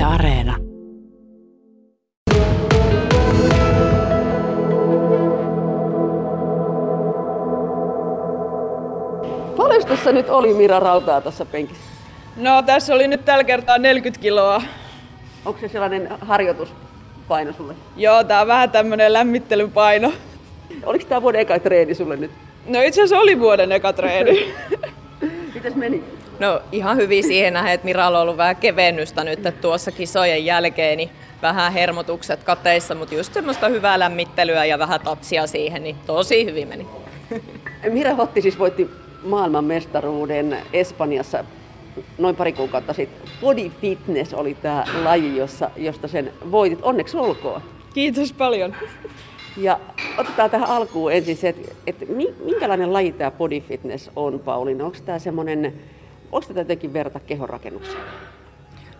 Yle Areena. Paljon tässä nyt oli Mira Rautaa tässä penkissä? No tässä oli nyt tällä kertaa 40 kiloa. Onko se sellainen harjoituspaino sulle? Joo, tää on vähän tämmönen lämmittelypaino. Oliko tämä vuoden eka treeni sulle nyt? No itse asiassa oli vuoden eka treeni. Mites meni? No ihan hyvin siihen nähden, että Miralla on ollut vähän kevennystä nyt että tuossa kisojen jälkeen, niin vähän hermotukset kateissa, mutta just semmoista hyvää lämmittelyä ja vähän tatsia siihen, niin tosi hyvin meni. Mira Hotti siis voitti maailmanmestaruuden Espanjassa noin pari kuukautta sitten. Body fitness oli tämä laji, jossa, josta sen voitit. Onneksi olkoon. Kiitos paljon. Ja otetaan tähän alkuun ensin se, että, että minkälainen laji tämä body fitness on, Pauliina? Onko tämä semmoinen, onko tätä jotenkin verrata kehonrakennukseen?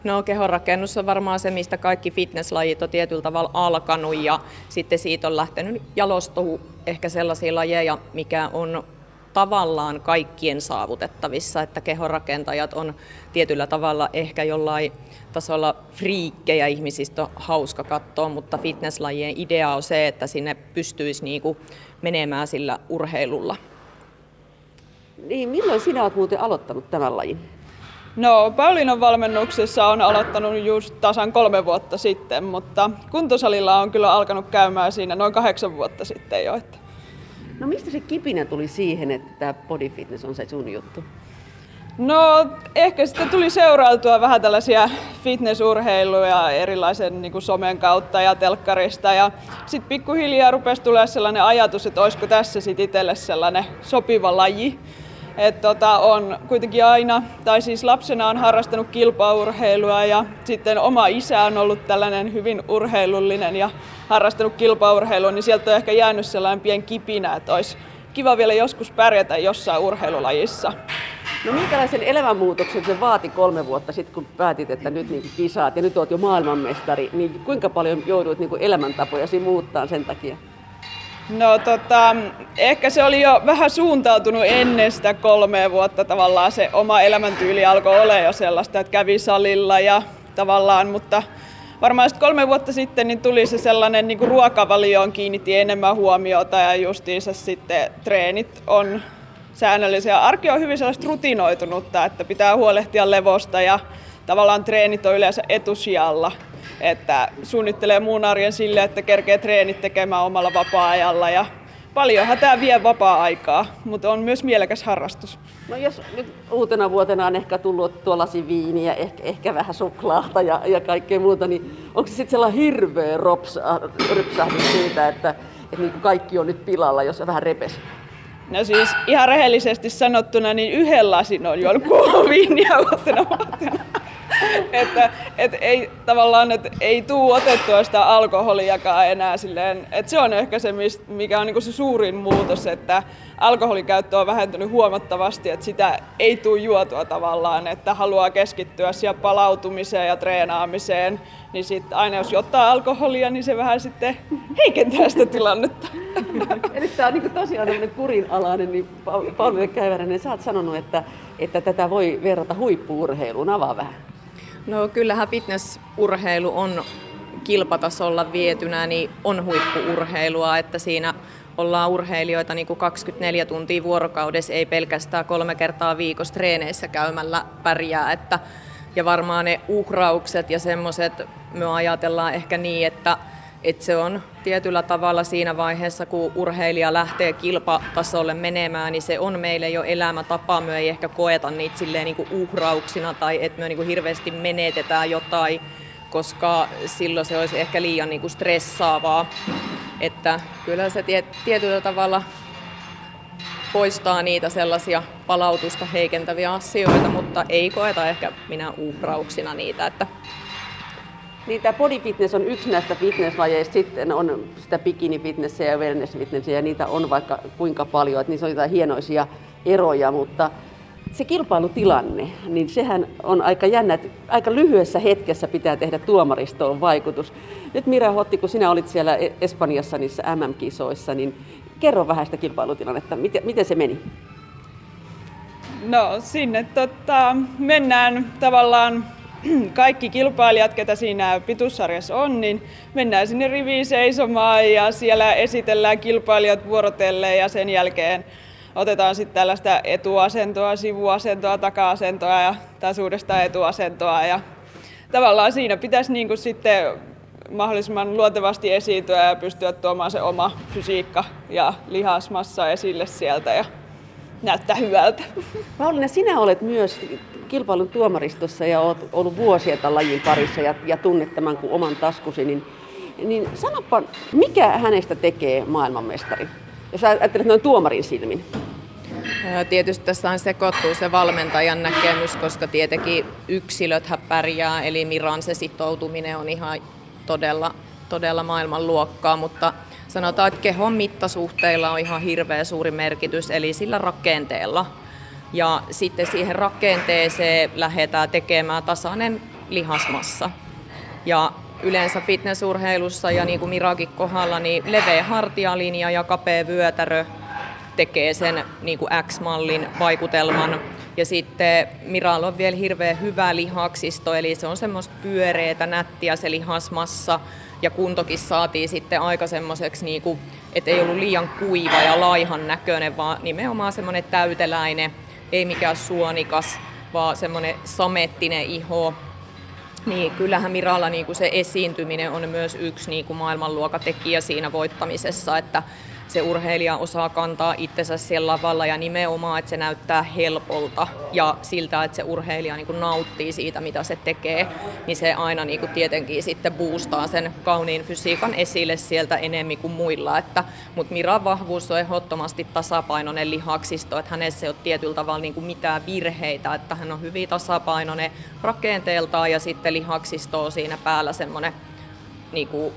No kehonrakennus on varmaan se, mistä kaikki fitnesslajit on tietyllä tavalla alkanut ja sitten siitä on lähtenyt jalostumaan ehkä sellaisia lajeja, mikä on tavallaan kaikkien saavutettavissa, että kehonrakentajat on tietyllä tavalla ehkä jollain tasolla friikkejä ihmisistä on hauska katsoa, mutta fitnesslajien idea on se, että sinne pystyisi niinku menemään sillä urheilulla. Niin, milloin sinä olet muuten aloittanut tämän lajin? No, Pauliinan valmennuksessa on aloittanut just tasan kolme vuotta sitten, mutta kuntosalilla on kyllä alkanut käymään siinä noin kahdeksan vuotta sitten jo. Että No mistä se kipinä tuli siihen, että tämä body fitness on se sun juttu? No ehkä sitten tuli seurailtua vähän tällaisia fitnessurheiluja erilaisen niin kuin somen kautta ja telkkarista. Ja sitten pikkuhiljaa rupesi tulee sellainen ajatus, että olisiko tässä sitten itselle sellainen sopiva laji. Et tota, on kuitenkin aina, tai siis lapsena on harrastanut kilpaurheilua ja sitten oma isä on ollut tällainen hyvin urheilullinen ja harrastanut kilpaurheilua, niin sieltä on ehkä jäänyt sellainen pien kipinä, että olisi kiva vielä joskus pärjätä jossain urheilulajissa. No minkälaisen elämänmuutoksen se vaati kolme vuotta sitten, kun päätit, että nyt niin kisaat ja nyt olet jo maailmanmestari, niin kuinka paljon jouduit niin elämäntapojasi muuttaa sen takia? No tota, ehkä se oli jo vähän suuntautunut ennen sitä kolmea vuotta tavallaan se oma elämäntyyli alkoi olla jo sellaista, että kävi salilla ja tavallaan, mutta varmaan sitten kolme vuotta sitten niin tuli se sellainen niin kuin ruokavalioon kiinnitti enemmän huomiota ja justiinsa sitten treenit on säännöllisiä. Arki on hyvin sellaista rutinoitunutta, että pitää huolehtia levosta ja tavallaan treenit on yleensä etusijalla että suunnittelee muun arjen sille, että kerkee treenit tekemään omalla vapaa-ajalla ja paljonhan tämä vie vapaa-aikaa, mutta on myös mielekäs harrastus. No jos nyt uutena vuotena on ehkä tullut tuollaisia viiniä, ehkä, ehkä vähän suklaata ja, ja kaikkea muuta, niin onko se sitten sellainen hirveä rypsähdys siitä, että, että niin kuin kaikki on nyt pilalla, jos se vähän repes? No siis ihan rehellisesti sanottuna, niin yhden lasin on juonut viiniä uutena vuotena. että et ei tavallaan, että ei tuu otettua sitä alkoholiakaan enää silleen, että se on ehkä se, mikä on niinku se suurin muutos, että alkoholikäyttö on vähentynyt huomattavasti, että sitä ei tuu juotua tavallaan, että haluaa keskittyä siihen palautumiseen ja treenaamiseen, niin sitten aina jos ottaa alkoholia, niin se vähän sitten heikentää sitä tilannetta. Eli tämä on niin tosiaan kurinalainen, niin Pauli Käyväränen, sä oot sanonut, että, että tätä voi verrata huippuurheiluun. Avaa vähän. No kyllähän fitnessurheilu on kilpatasolla vietynä, niin on huippuurheilua, että siinä ollaan urheilijoita niin kuin 24 tuntia vuorokaudessa, ei pelkästään kolme kertaa viikossa treeneissä käymällä pärjää. Että, ja varmaan ne uhraukset ja semmoiset, me ajatellaan ehkä niin, että et se on tietyllä tavalla siinä vaiheessa, kun urheilija lähtee kilpatasolle menemään, niin se on meille jo elämätapa. Me ei ehkä koeta niitä silleen niin kuin uhrauksina tai että me niin kuin hirveästi menetetään jotain, koska silloin se olisi ehkä liian niin kuin stressaavaa. Että kyllä se tietyllä tavalla poistaa niitä sellaisia palautusta heikentäviä asioita, mutta ei koeta ehkä minä uhrauksina niitä. Että niin tämä body fitness on yksi näistä fitnesslajeista, sitten on sitä bikini fitnessiä ja wellness fitnessiä ja niitä on vaikka kuinka paljon, että niissä on jotain hienoisia eroja, mutta se kilpailutilanne, niin sehän on aika jännä, että aika lyhyessä hetkessä pitää tehdä tuomaristoon vaikutus. Nyt Mira Hotti, kun sinä olit siellä Espanjassa niissä MM-kisoissa, niin kerro vähän sitä kilpailutilannetta, miten, miten se meni? No sinne tota, mennään tavallaan kaikki kilpailijat, ketä siinä pituussarjassa on, niin mennään sinne riviin seisomaan ja siellä esitellään kilpailijat vuorotellen ja sen jälkeen otetaan sitten tällaista etuasentoa, sivuasentoa, taka-asentoa ja taas uudestaan etuasentoa. Ja tavallaan siinä pitäisi niin kuin sitten mahdollisimman luontevasti esiintyä ja pystyä tuomaan se oma fysiikka ja lihasmassa esille sieltä ja näyttää hyvältä. Pauliina, sinä olet myös kilpailun tuomaristossa ja olet ollut vuosia tämän lajin parissa ja, ja tunnet tämän kuin oman taskusi, niin, niin sanoppa, mikä hänestä tekee maailmanmestari? Jos ajattelet noin tuomarin silmin. Tietysti tässä sekoittuu se valmentajan näkemys, koska tietenkin yksilöt pärjää, eli Miran se sitoutuminen on ihan todella, todella maailmanluokkaa, mutta sanotaan, että kehon mittasuhteilla on ihan hirveä suuri merkitys, eli sillä rakenteella. Ja sitten siihen rakenteeseen lähdetään tekemään tasainen lihasmassa. Ja yleensä fitnessurheilussa ja niin kuin Mirakin kohdalla, niin leveä hartialinja ja kapea vyötärö tekee sen niin kuin X-mallin vaikutelman. Ja sitten Miralla on vielä hirveän hyvä lihaksisto, eli se on semmoista pyöreätä, nättiä se lihasmassa. Ja kuntokin saatiin sitten aika semmoiseksi, niin kuin, että ei ollut liian kuiva ja laihan näköinen, vaan nimenomaan semmoinen täyteläinen, ei mikään suonikas, vaan semmoinen samettinen iho. Niin, kyllähän Miralla niin kuin se esiintyminen on myös yksi niin kuin maailmanluokatekijä siinä voittamisessa, että se urheilija osaa kantaa itsensä siellä lavalla ja nimenomaan, että se näyttää helpolta ja siltä, että se urheilija niin nauttii siitä, mitä se tekee, niin se aina niin kuin tietenkin sitten boostaa sen kauniin fysiikan esille sieltä enemmän kuin muilla. Että, mutta Miran vahvuus on ehdottomasti tasapainoinen lihaksisto, että hänessä ei ole tietyllä tavalla niin kuin mitään virheitä, että hän on hyvin tasapainoinen rakenteeltaan ja sitten lihaksisto on siinä päällä semmoinen niin kuin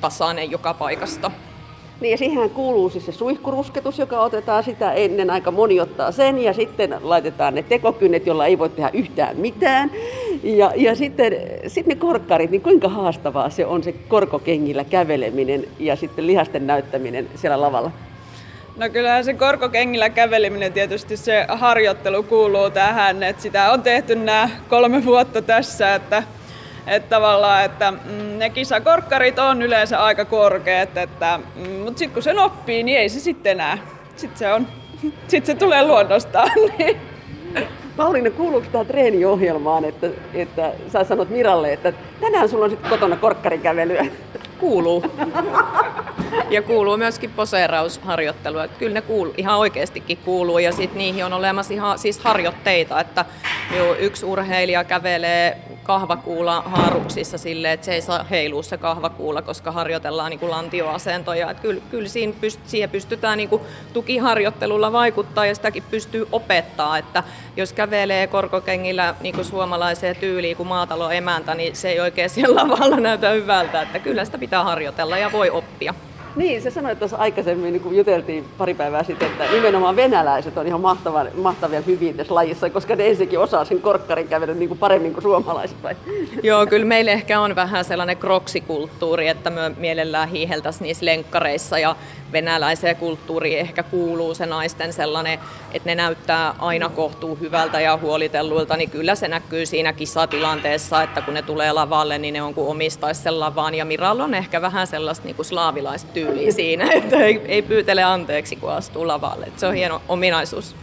tasainen joka paikasta. Niin ja siihen kuuluu siis se suihkurusketus, joka otetaan sitä ennen, aika moni ottaa sen ja sitten laitetaan ne tekokynnet, jolla ei voi tehdä yhtään mitään. Ja, ja sitten, sitten ne korkkarit, niin kuinka haastavaa se on se korkokengillä käveleminen ja sitten lihasten näyttäminen siellä lavalla? No kyllähän se korkokengillä käveleminen tietysti se harjoittelu kuuluu tähän, että sitä on tehty nämä kolme vuotta tässä, että että tavallaan, että mm, ne kisakorkkarit on yleensä aika korkeat, että, mm, mutta sitten kun sen oppii, niin ei se sitten enää. Sitten se, on, sit se tulee luonnostaan. Niin. Pauliina, kuuluuko tämä treeniohjelmaan, että, että sä sanot Miralle, että tänään sulla on sitten kotona korkkarikävelyä? Kuuluu. Ja kuuluu myöskin poseerausharjoittelu. Että kyllä ne kuuluu, ihan oikeastikin kuuluu ja sitten niihin on olemassa ihan siis harjoitteita, että yksi urheilija kävelee kahvakuula haaruksissa silleen, että se ei saa heilua se kahvakuula, koska harjoitellaan niin kuin lantioasentoja. Että kyllä, kyllä siinä pyst- siihen pystytään niin kuin tukiharjoittelulla vaikuttaa ja sitäkin pystyy opettaa, että jos kävelee korkokengillä niin kuin suomalaiseen tyyliin kuin maatalo emäntä, niin se ei oikein siellä lavalla näytä hyvältä, että kyllä sitä pitää harjoitella ja voi oppia. Niin, se sanoi tuossa aikaisemmin, niin kun juteltiin pari päivää sitten, että nimenomaan venäläiset on ihan mahtavia, mahtavia hyviä tässä lajissa, koska ne ensinnäkin osaa sen korkkarin kävelyn niin kuin paremmin kuin suomalaiset. Vai? Joo, kyllä meillä ehkä on vähän sellainen kroksikulttuuri, että me mielellään hiiheltäisiin niissä lenkkareissa ja venäläiseen kulttuuriin ehkä kuuluu se naisten sellainen, että ne näyttää aina kohtuu hyvältä ja huolitelluilta, niin kyllä se näkyy siinä kisatilanteessa, että kun ne tulee lavalle, niin ne on kuin omistaisi sen lavaan. Ja Miralla on ehkä vähän sellaista niin kuin slaavilaista tyyliä siinä, että ei, ei pyytele anteeksi, kun astuu lavalle. Että se on hieno ominaisuus.